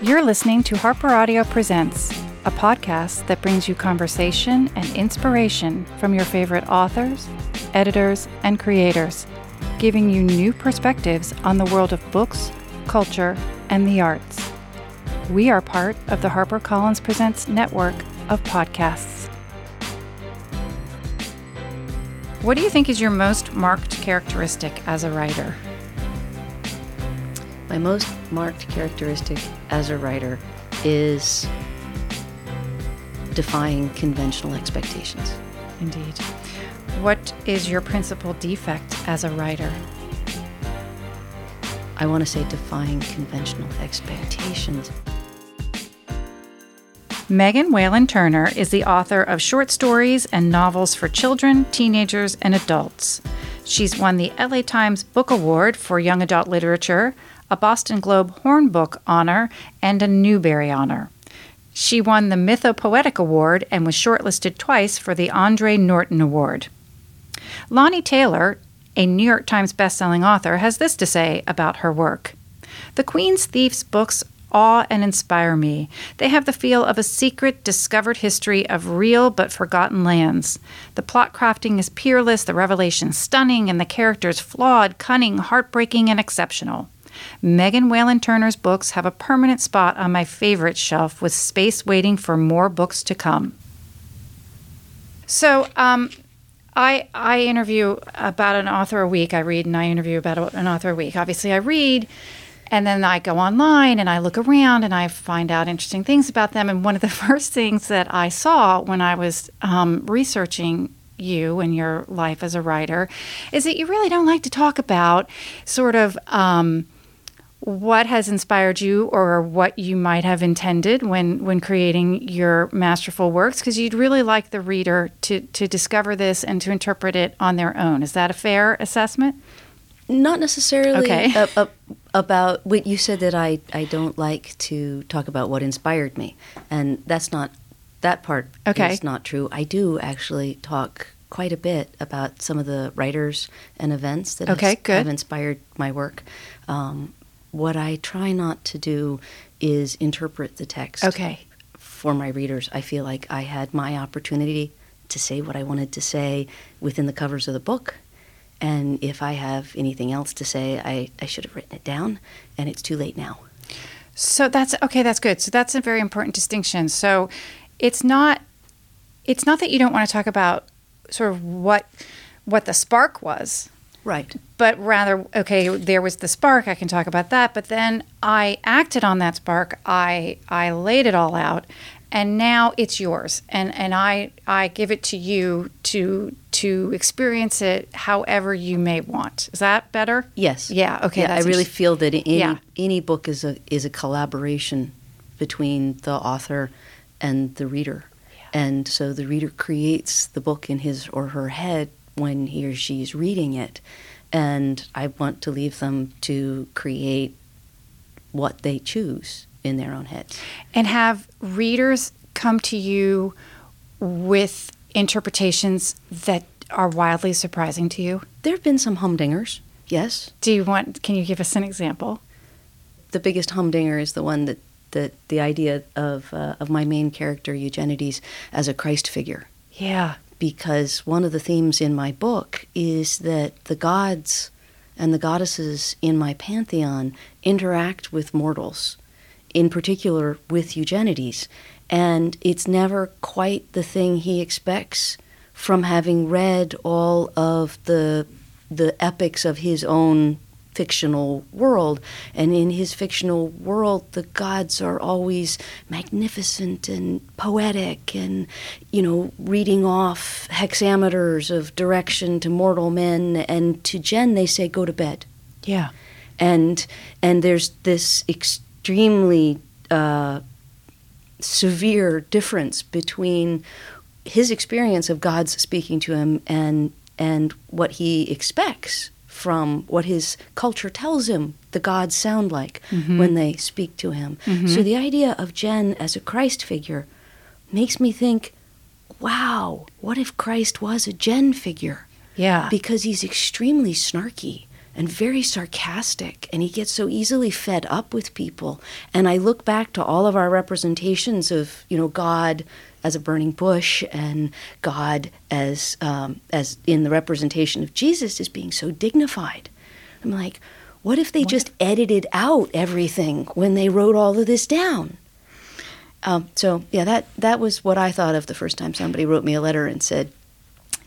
You're listening to Harper Audio Presents, a podcast that brings you conversation and inspiration from your favorite authors, editors, and creators, giving you new perspectives on the world of books, culture, and the arts. We are part of the HarperCollins Presents network of podcasts. What do you think is your most marked characteristic as a writer? My most marked characteristic as a writer is defying conventional expectations. Indeed. What is your principal defect as a writer? I want to say defying conventional expectations. Megan Whalen Turner is the author of short stories and novels for children, teenagers, and adults. She's won the LA Times Book Award for Young Adult Literature, a Boston Globe Horn Book Honor, and a Newbery Honor. She won the Mythopoeic Award and was shortlisted twice for the Andre Norton Award. Laini Taylor, a New York Times bestselling author, has this to say about her work. The Queen's Thieves books awe and inspire me. They have the feel of a secret, discovered history of real but forgotten lands. The plot crafting is peerless, the revelation stunning, and the characters flawed, cunning, heartbreaking, and exceptional. Megan Whalen Turner's books have a permanent spot on my favorite shelf with space waiting for more books to come. So, um, I, I interview about an author a week. I read and I interview about an author a week. Obviously, I read and then I go online and I look around and I find out interesting things about them. And one of the first things that I saw when I was um, researching you and your life as a writer is that you really don't like to talk about sort of. Um, what has inspired you or what you might have intended when when creating your masterful works? Because you'd really like the reader to to discover this and to interpret it on their own. Is that a fair assessment? Not necessarily okay. a, a, about what you said that I, I don't like to talk about what inspired me and that's not that part okay. is not true. I do actually talk quite a bit about some of the writers and events that okay, have, have inspired my work. Um, what I try not to do is interpret the text. Okay. For my readers, I feel like I had my opportunity to say what I wanted to say within the covers of the book. And if I have anything else to say, I, I should have written it down, and it's too late now. So that's okay, that's good. So that's a very important distinction. So it's not it's not that you don't want to talk about sort of what what the spark was Right. But rather, okay, there was the spark. I can talk about that. But then I acted on that spark. I I laid it all out, and now it's yours. And and I I give it to you to to experience it however you may want. Is that better? Yes. Yeah. Okay. Yeah, I really feel that any Yeah. any book is a is a collaboration between the author and the reader. And so the reader creates the book in his or her head when he or she is reading it. And I want to leave them to create what they choose in their own heads. And have readers come to you with interpretations that are wildly surprising to you? There have been some humdingers, yes. Do you want? Can you give us an example? The biggest humdinger is the one that, that the idea of, uh, of my main character, Eugenides, as a Christ figure. Yeah. Because one of the themes in my book is that the gods and the goddesses in my pantheon interact with mortals, in particular with Eugenides, and it's never quite the thing he expects from having read all of the the epics of his own fictional world and in his fictional world the gods are always magnificent and poetic and you know reading off hexameters of direction to mortal men and to Gen they say go to bed Yeah. and and there's this extremely uh, severe difference between his experience of God's speaking to him and and what he expects from what his culture tells him the gods sound like mm-hmm. when they speak to him. Mm-hmm. So the idea of Gen as a Christ figure makes me think, wow, what if Christ was a Gen figure? Yeah. Because he's extremely snarky and very sarcastic, and he gets so easily fed up with people. And I look back to all of our representations of, you know, God as a burning bush and God as um, as in the representation of Jesus as being so dignified. I'm like, what if they what? just edited out everything when they wrote all of this down? Um, so yeah, that that was what I thought of the first time somebody wrote me a letter and said,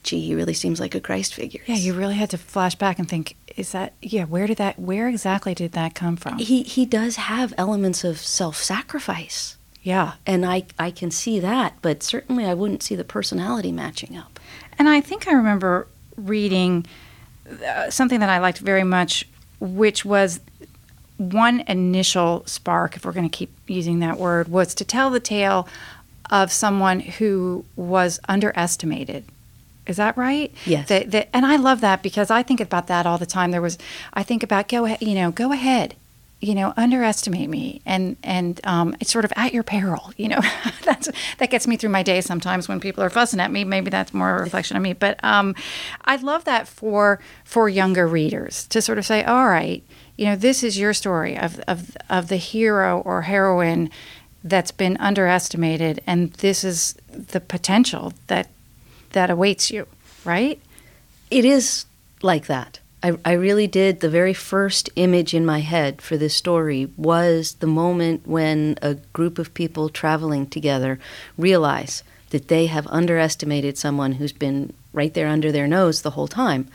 "Gee, he really seems like a Christ figure." Yeah, you really had to flash back and think, "Is that yeah? Where did that? Where exactly did that come from?" He he does have elements of self-sacrifice. Yeah, and I I can see that, but certainly I wouldn't see the personality matching up. And I think I remember reading uh, something that I liked very much, which was one initial spark, if we're going to keep using that word, was to tell the tale of someone who was underestimated. Is that right? Yes. The, the, and I love that because I think about that all the time. There was, I think about go ahead, you know, go ahead, you know, underestimate me, and and um, it's sort of at your peril. You know, that's that gets me through my day sometimes when people are fussing at me. Maybe that's more a reflection of me, but um, I love that for for younger readers to sort of say, all right, you know, this is your story of, of, of the hero or heroine that's been underestimated, and this is the potential that that awaits you, right? It is like that. I, I really did. The very first image in my head for this story was the moment when a group of people traveling together realize that they have underestimated someone who's been right there under their nose the whole time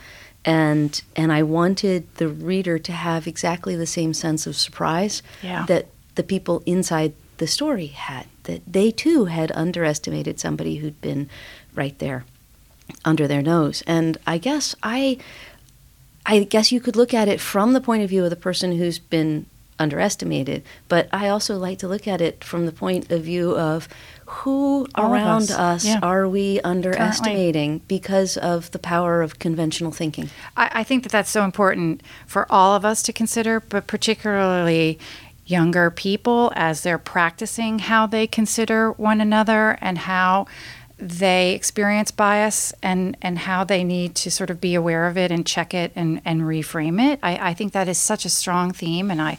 and and I wanted the reader to have exactly the same sense of surprise yeah. that the people inside the story had that they too had underestimated somebody who'd been right there under their nose and I guess I I guess you could look at it from the point of view of the person who's been underestimated but I also like to look at it from the point of view of who All around us, us yeah. are we underestimating Currently. because of the power of conventional thinking? I, I think that that's so important for all of us to consider, but particularly younger people as they're practicing how they consider one another and how they experience bias and, and how they need to sort of be aware of it and check it and, and reframe it. I, I think that is such a strong theme. And I,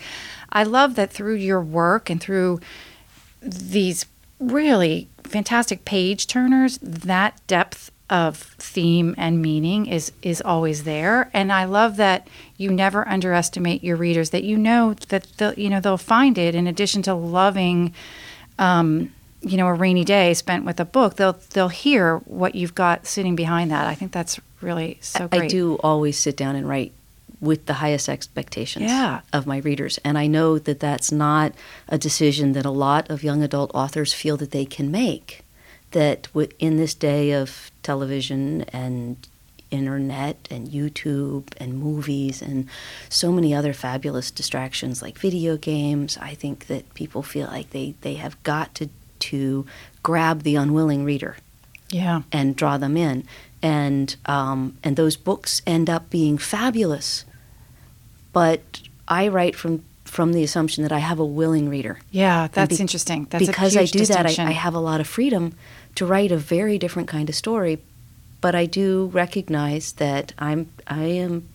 I love that through your work and through these really fantastic page turners, that depth of theme and meaning is is always there and i love that you never underestimate your readers that you know that they'll you know they'll find it in addition to loving um, you know a rainy day spent with a book they'll they'll hear what you've got sitting behind that i think that's really so great i do always sit down and write with the highest expectations yeah. of my readers. And I know that that's not a decision that a lot of young adult authors feel that they can make. That in this day of television and internet and YouTube and movies and so many other fabulous distractions like video games, I think that people feel like they, they have got to, to grab the unwilling reader. Yeah. And draw them in. And um, and those books end up being fabulous but I write from from the assumption that I have a willing reader. Yeah, that's be- interesting. That's because I do that, I, I, have a lot of freedom to write a very different kind of story. But I do recognize that I'm I am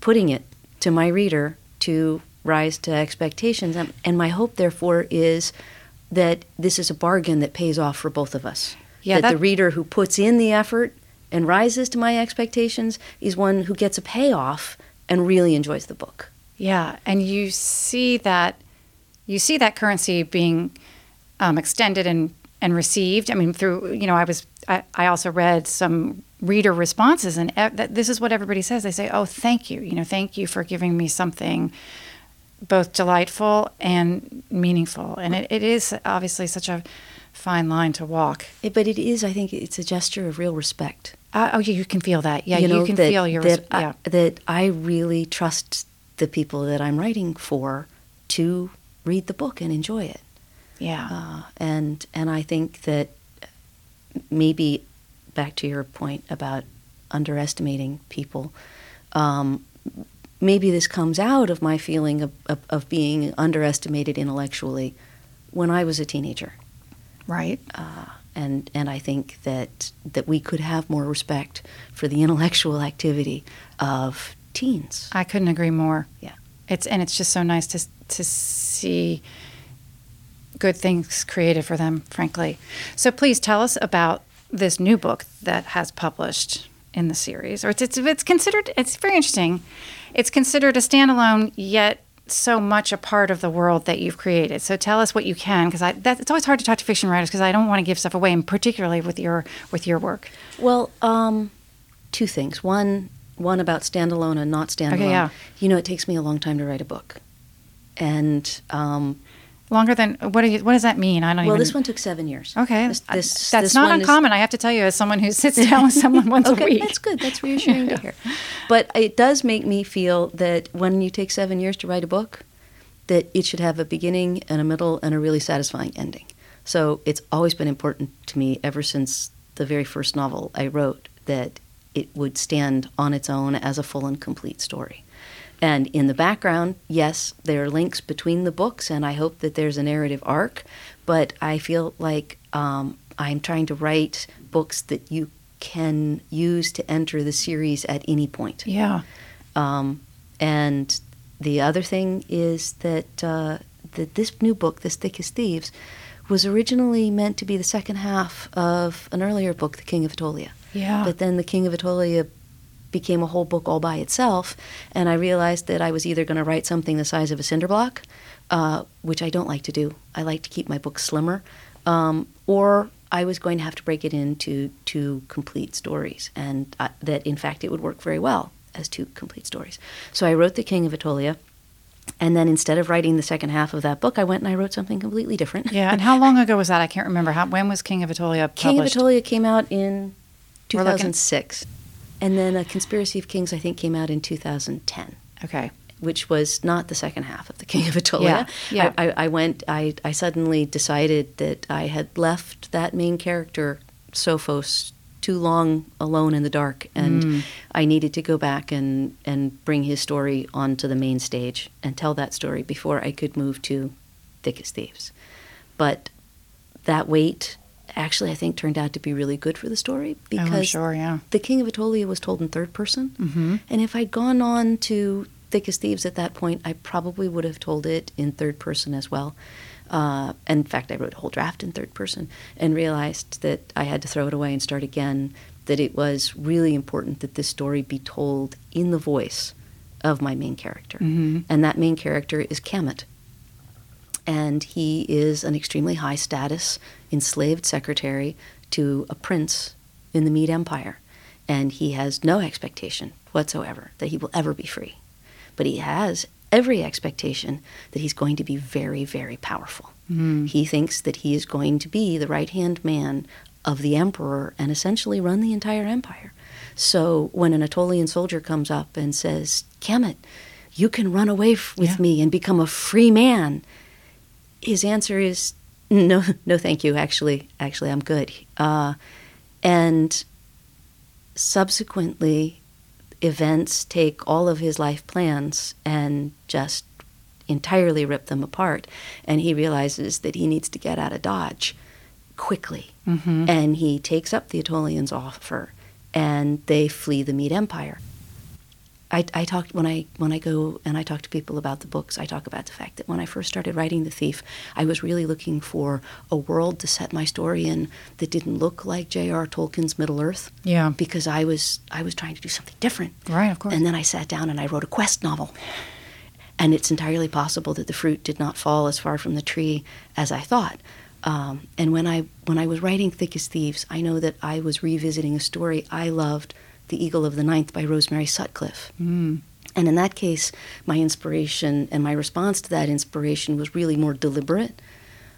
putting it to my reader to rise to expectations, and my hope, therefore, is that this is a bargain that pays off for both of us. Yeah, that, that the reader who puts in the effort and rises to my expectations is one who gets a payoff and really enjoys the book. Yeah, and you see that you see that currency being um, extended and and received. I mean, through you know, I was I, I also read some reader responses, and e- that this is what everybody says. They say, "Oh, thank you, you know, thank you for giving me something." Both delightful and meaningful and it, it is obviously such a fine line to walk it, but it is i think it's a gesture of real respect uh, oh, you can feel that. Yeah, you, know, you can that, feel your that, yeah. I, that I really trust the people that I'm writing for to read the book and enjoy it. Yeah, uh, and and I think that maybe back to your point about underestimating people. Um, maybe this comes out of my feeling of, of, of, being underestimated intellectually when I was a teenager. Right. Uh, and and I think that that we could have more respect for the intellectual activity of teens. I couldn't agree more. Yeah. It's and it's just so nice to to see good things created for them, frankly. So please tell us about this new book that has published in the series, or it's it's, it's considered. It's very interesting. It's considered a standalone, yet so much a part of the world that you've created. So tell us what you can, because it's always hard to talk to fiction writers because I don't want to give stuff away, and particularly with your with your work. Well, um, two things. One, one about standalone and not standalone. Okay, yeah. You know, it takes me a long time to write a book, and um, Longer than what do you, what does that mean? I don't well, even. this one took seven years. Okay, This- this- that's this not one is- uncommon. I have to tell you, as someone who sits down with someone once okay, a week. Okay, that's good. That's reassuring to hear. But it does make me feel that when you take seven years to write a book, that it should have a beginning and a middle and a really satisfying ending. So it's always been important to me ever since the very first novel I wrote that it would stand on its own as a full and complete story. And in the background, yes, there are links between the books, and I hope that there's a narrative arc. But I feel like um, I'm trying to write books that you can use to enter the series at any point. Yeah. Um, and the other thing is that uh, that this new book, This Thick as Thieves, was originally meant to be the second half of an earlier book, The King of Attolia. Yeah. But then The King of Attolia became a whole book all by itself, and I realized that I was either going to write something the size of a cinder block, uh, which I don't like to do. I like to keep my books slimmer, um, or I was going to have to break it into two complete stories, and uh, that in fact it would work very well as two complete stories. So I wrote The King of Attolia. And then instead of writing the second half of that book, I went and I wrote something completely different. Yeah. And how long ago was that? I can't remember. How, when was King of Attolia published? King of Attolia came out in We're looking- 2006. And then A Conspiracy of Kings, I think, came out in 2010, Okay. which was not the second half of The King of Attolia. Yeah, yeah. I, I, I went, I, I suddenly decided that I had left that main character, Sophos, too long alone in the dark, and Mm. I needed to go back and, and bring his story onto the main stage and tell that story before I could move to Thick as Thieves. But that wait actually, I think, turned out to be really good for the story oh, because sure. Yeah. the King of Attolia was told in third person. Mm-hmm. And if I'd gone on to Thick as Thieves at that point, I probably would have told it in third person as well. Uh, in fact, I wrote a whole draft in third person and realized that I had to throw it away and start again. That it was really important that this story be told in the voice of my main character. Mhm. And that main character is Kamet. And he is an extremely high status enslaved secretary to a prince in the Mede Empire. And he has no expectation whatsoever that he will ever be free. But he has every expectation that he's going to be very, very powerful. Mm. He thinks that he is going to be the right hand man of the emperor and essentially run the entire empire. So when an Attolian soldier comes up and says, Kamet, you can run away f- with Yeah. me and become a free man, his answer is, no, no, thank you. Actually, actually, I'm good. Uh, and subsequently, events take all of his life plans and just entirely rip them apart. And he realizes that he needs to get out of Dodge quickly. Mm-hmm. And he takes up the Attolians' offer, and they flee the Mede Empire. I, I talked when I when I go and I talk to people about the books. I talk about the fact that when I first started writing The Thief, I was really looking for a world to set my story in that didn't look like J.R. Tolkien's Middle Earth, Yeah. because I was I was trying to do something different. Right. Of course. And then I sat down and I wrote a quest novel. And it's entirely possible that the fruit did not fall as far from the tree as I thought. Um, and when I when I was writing Thick as Thieves, I know that I was revisiting a story I loved, The Eagle of the Ninth by Rosemary Sutcliff. mm. And in that case, my inspiration and my response to that inspiration was really more deliberate.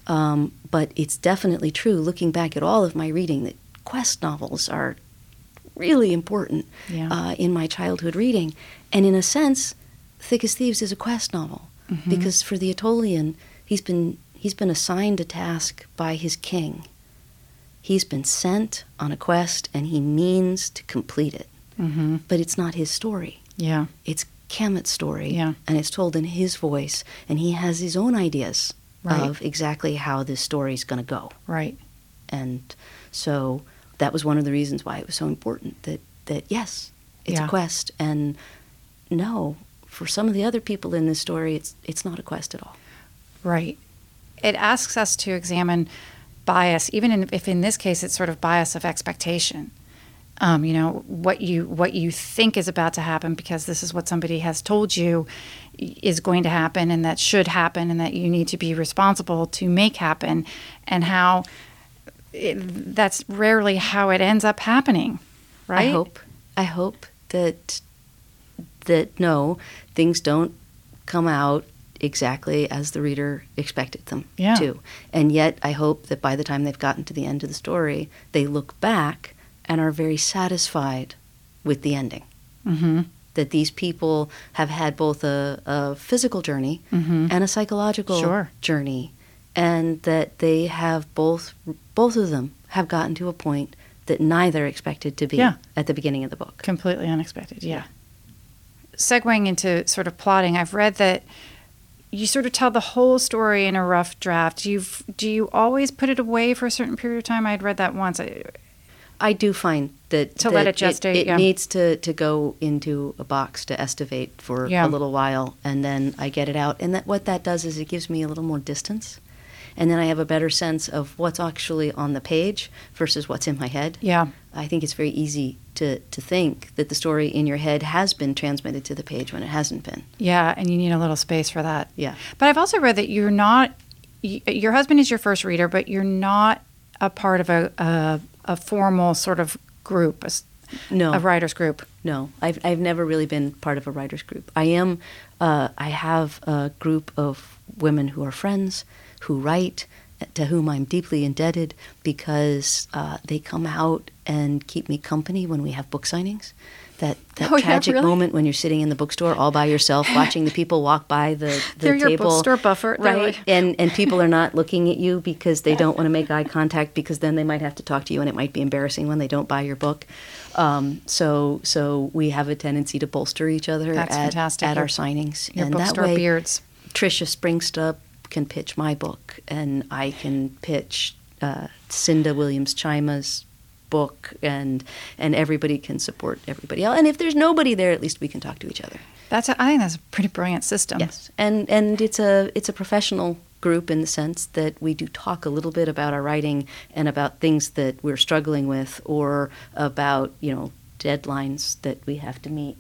Um, but it's definitely true, looking back at all of my reading, that quest novels are really important Yeah. uh, in my childhood reading. And in a sense, Thick as Thieves is a quest novel Mhm. because for the Attolian, he's been he's been assigned a task by his king. He's been sent on a quest, and he means to complete it. Mm-hmm. But it's not his story Yeah. it's Kamet's story, Yeah. and it's told in his voice, and he has his own ideas Right. of exactly how this story is going to go. Right. And so that was one of the reasons why it was so important that that yes, it's Yeah. a quest, and no, for some of the other people in this story, it's it's not a quest at all. Right. It asks us to examine bias, even in, if in this case it's sort of bias of expectation. Um, you know what you what you think is about to happen because this is what somebody has told you is going to happen and that should happen and that you need to be responsible to make happen and how it, that's rarely how it ends up happening right I hope I hope that that no things don't come out exactly as the reader expected them Yeah. to. And yet, I hope that by the time they've gotten to the end of the story, they look back and are very satisfied with the ending. mm-hmm. That these people have had both a, a physical journey Mm-hmm. and a psychological Sure. journey, and that they have both both of them have gotten to a point that neither expected to be Yeah. at the beginning of the book. completely unexpected yeah segueing into sort of plotting i've read that you sort of tell the whole story in a rough draft do you do you always put it away for a certain period of time i'd read that once I- I do find that To that let it gestate, It, yeah. needs to, to go into a box to estivate for Yeah. a little while, and then I get it out. And that what that does is it gives me a little more distance, and then I have a better sense of what's actually on the page versus what's in my head. yeah I think it's very easy to to think that the story in your head has been transmitted to the page when it hasn't been. yeah and you need a little space for that Yeah. But I've also read that you're not, your husband is your first reader, but you're not a part of a, a, a formal sort of group, a, No. a writer's group. No, I've I've never really been part of a writers group. I am, uh, I have a group of women who are friends who write, to whom I'm deeply indebted because uh, they come out and keep me company when we have book signings. That that Oh, yeah, tragic really? moment when you're sitting in the bookstore all by yourself, watching the people walk by the, the They're your table, bookstore buffer. Right? like- and and people are not looking at you because they don't want to make eye contact because then they might have to talk to you and it might be embarrassing when they don't buy your book. Um, so so we have a tendency to bolster each other That's at, fantastic. at Your- our signings, Your and that bookstore way beards. Tricia Springstubb can pitch my book, and I can pitch uh, Cinda Williams Chima's book, and and everybody can support everybody else. And if there's nobody there, at least we can talk to each other. That's a, I think that's a pretty brilliant system. Yes, and and it's a it's a professional group in the sense that we do talk a little bit about our writing and about things that we're struggling with, or about you know deadlines that we have to meet,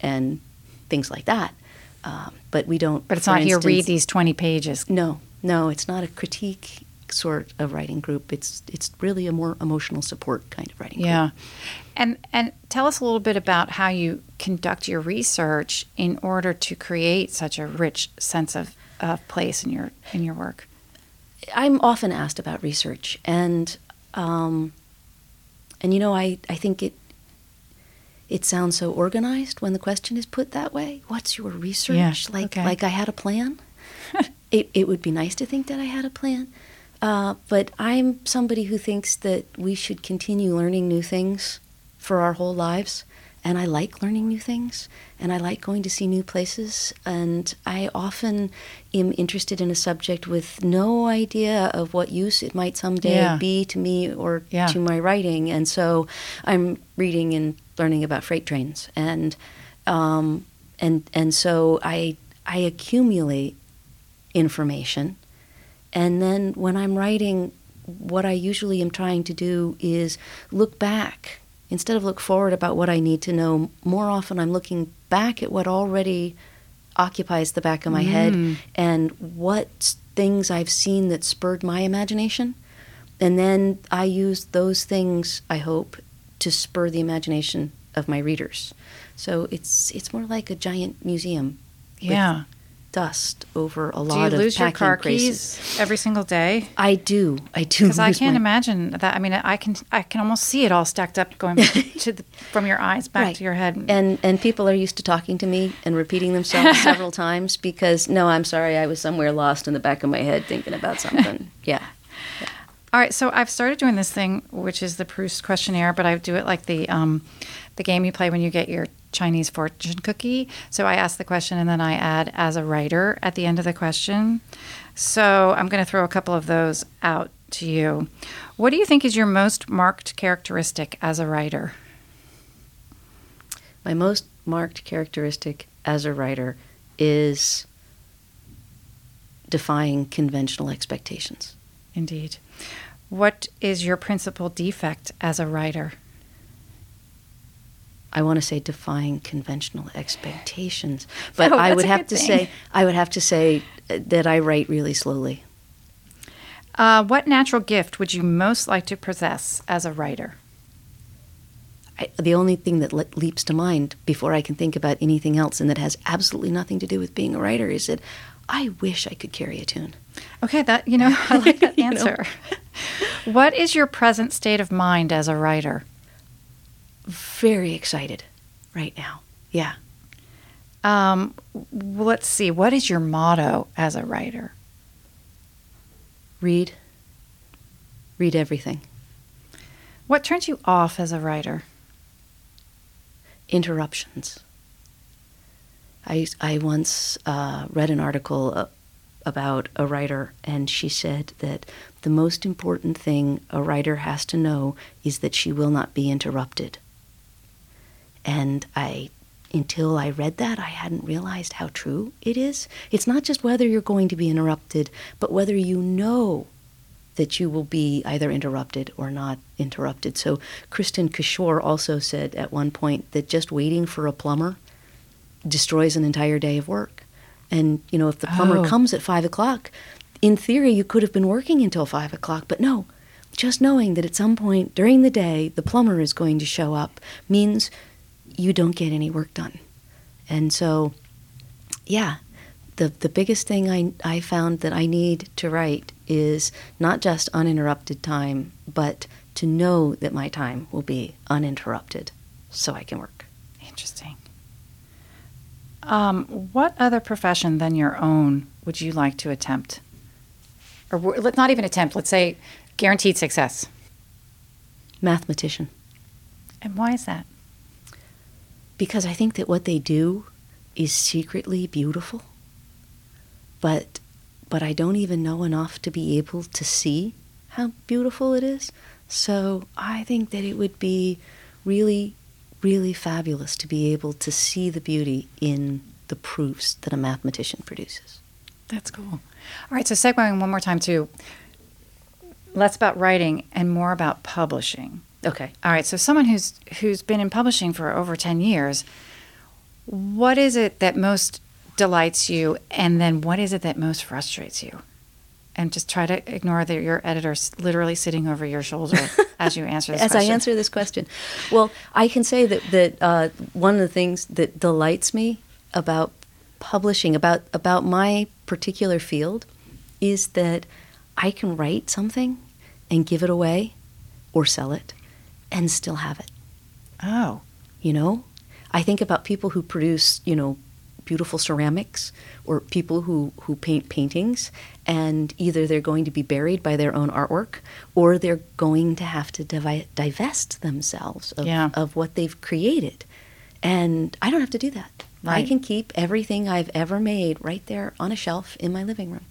and things like that. Um, but we don't. But it's not here, read these 20 pages. No, no, it's not a critique sort of writing group. It's it's really a more emotional support kind of writing group. Yeah. And and tell us a little bit about how you conduct your research in order to create such a rich sense of, of place in your in your work. I'm often asked about research, and um, and you know, I I think it it sounds so organized when the question is put that way. What's your research? Yeah, like okay. like I had a plan. it it would be nice to think that I had a plan, uh, but I'm somebody who thinks that we should continue learning new things for our whole lives. And I like learning new things, and I like going to see new places. And I often am interested in a subject with no idea of what use it might someday Yeah. be to me or Yeah. to my writing. And so I'm reading and learning about freight trains, and um, and and so I I accumulate information, and then when I'm writing, what I usually am trying to do is look back instead of look forward about what I need to know. More often, I'm looking back at what already occupies the back of my Mm. head and what things I've seen that spurred my imagination. And then I use those things, I hope, to spur the imagination of my readers. So it's it's more like a giant museum. with Yeah. Dust over a lot of. Do you lose your car keys every single day? I do. I do. Because I can't my- imagine that. I mean, I can I can almost see it all stacked up going to the, from your eyes back Right. to your head. And and people are used to talking to me and repeating themselves several times because no, I'm sorry, I was somewhere lost in the back of my head thinking about something. Yeah. All right, so I've started doing this thing, which is the Proust questionnaire, but I do it like the um, the game you play when you get your Chinese fortune cookie. So I ask the question and then I add as a writer at the end of the question. So I'm going to throw a couple of those out to you. What do you think is your most marked characteristic as a writer? My most marked characteristic as a writer is defying conventional expectations. Indeed. What is your principal defect as a writer? I want to say defying conventional expectations, but Oh, I would have to thing. say I would have to say uh, that I write really slowly. Uh, what natural gift would you most like to possess as a writer? I, the only thing that le- leaps to mind before I can think about anything else, and that has absolutely nothing to do with being a writer, is that I wish I could carry a tune. Okay, that you know, I like that You know. answer. what is your present state of mind as a writer? Very excited right now. Yeah. Um, let's see. What is your motto as a writer? Read. Read everything. What turns you off as a writer? interruptions. I, I once uh, read an article uh, about a writer, and she said that the most important thing a writer has to know is that she will not be interrupted. And I, until I read that, I hadn't realized how true it is. It's not just whether you're going to be interrupted, but whether you know that you will be either interrupted or not interrupted. So Kristin Cashore also said at one point that just waiting for a plumber destroys an entire day of work. And you know, if the plumber Oh. comes at five o'clock, in theory you could have been working until five o'clock, but no. Just knowing that at some point during the day the plumber is going to show up means you don't get any work done. And so, yeah, the the biggest thing I I found that I need to write is not just uninterrupted time, but to know that my time will be uninterrupted, so I can work. Interesting. Um, what other profession than your own would you like to attempt? Or let's not even attempt. Let's say guaranteed success. Mathematician, And why is that? because I think that what they do is secretly beautiful, but but I don't even know enough to be able to see how beautiful it is. So I think that it would be really, really fabulous to be able to see the beauty in the proofs that a mathematician produces. That's cool. All right, so segueing one more time to less about writing and more about publishing. Okay. All right, so someone who's who's been in publishing for over 10 years, what is it that most delights you and then what is it that most frustrates you? And just try to ignore that your editor's literally sitting over your shoulder as you answer this As question. I answer this question, well, I can say that that uh, one of the things that delights me about publishing, about about my particular field, is that I can write something and give it away, or sell it, and still have it. Oh, You know, I think about people who produce, you know, beautiful ceramics or people who, who paint paintings, and either they're going to be buried by their own artwork or they're going to have to divi- divest themselves of, Yeah. of what they've created. And I don't have to do that. I can keep everything I've ever made right there on a shelf in my living room.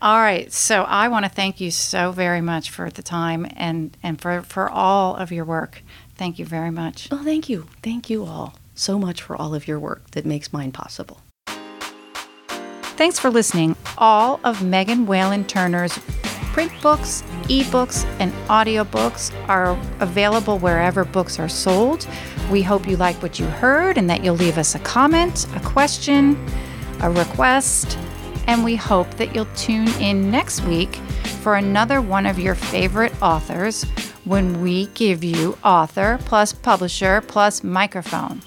All right. So I want to thank you so very much for the time and, and for, for all of your work. Thank you very much. Oh, thank you. Thank you all so much for all of your work that makes mine possible. Thanks for listening. All of Megan Whalen Turner's print books, ebooks, and audiobooks are available wherever books are sold. We hope you like what you heard and that you'll leave us a comment, a question, a request, and we hope that you'll tune in next week for another one of your favorite authors when we give you author plus publisher plus microphone.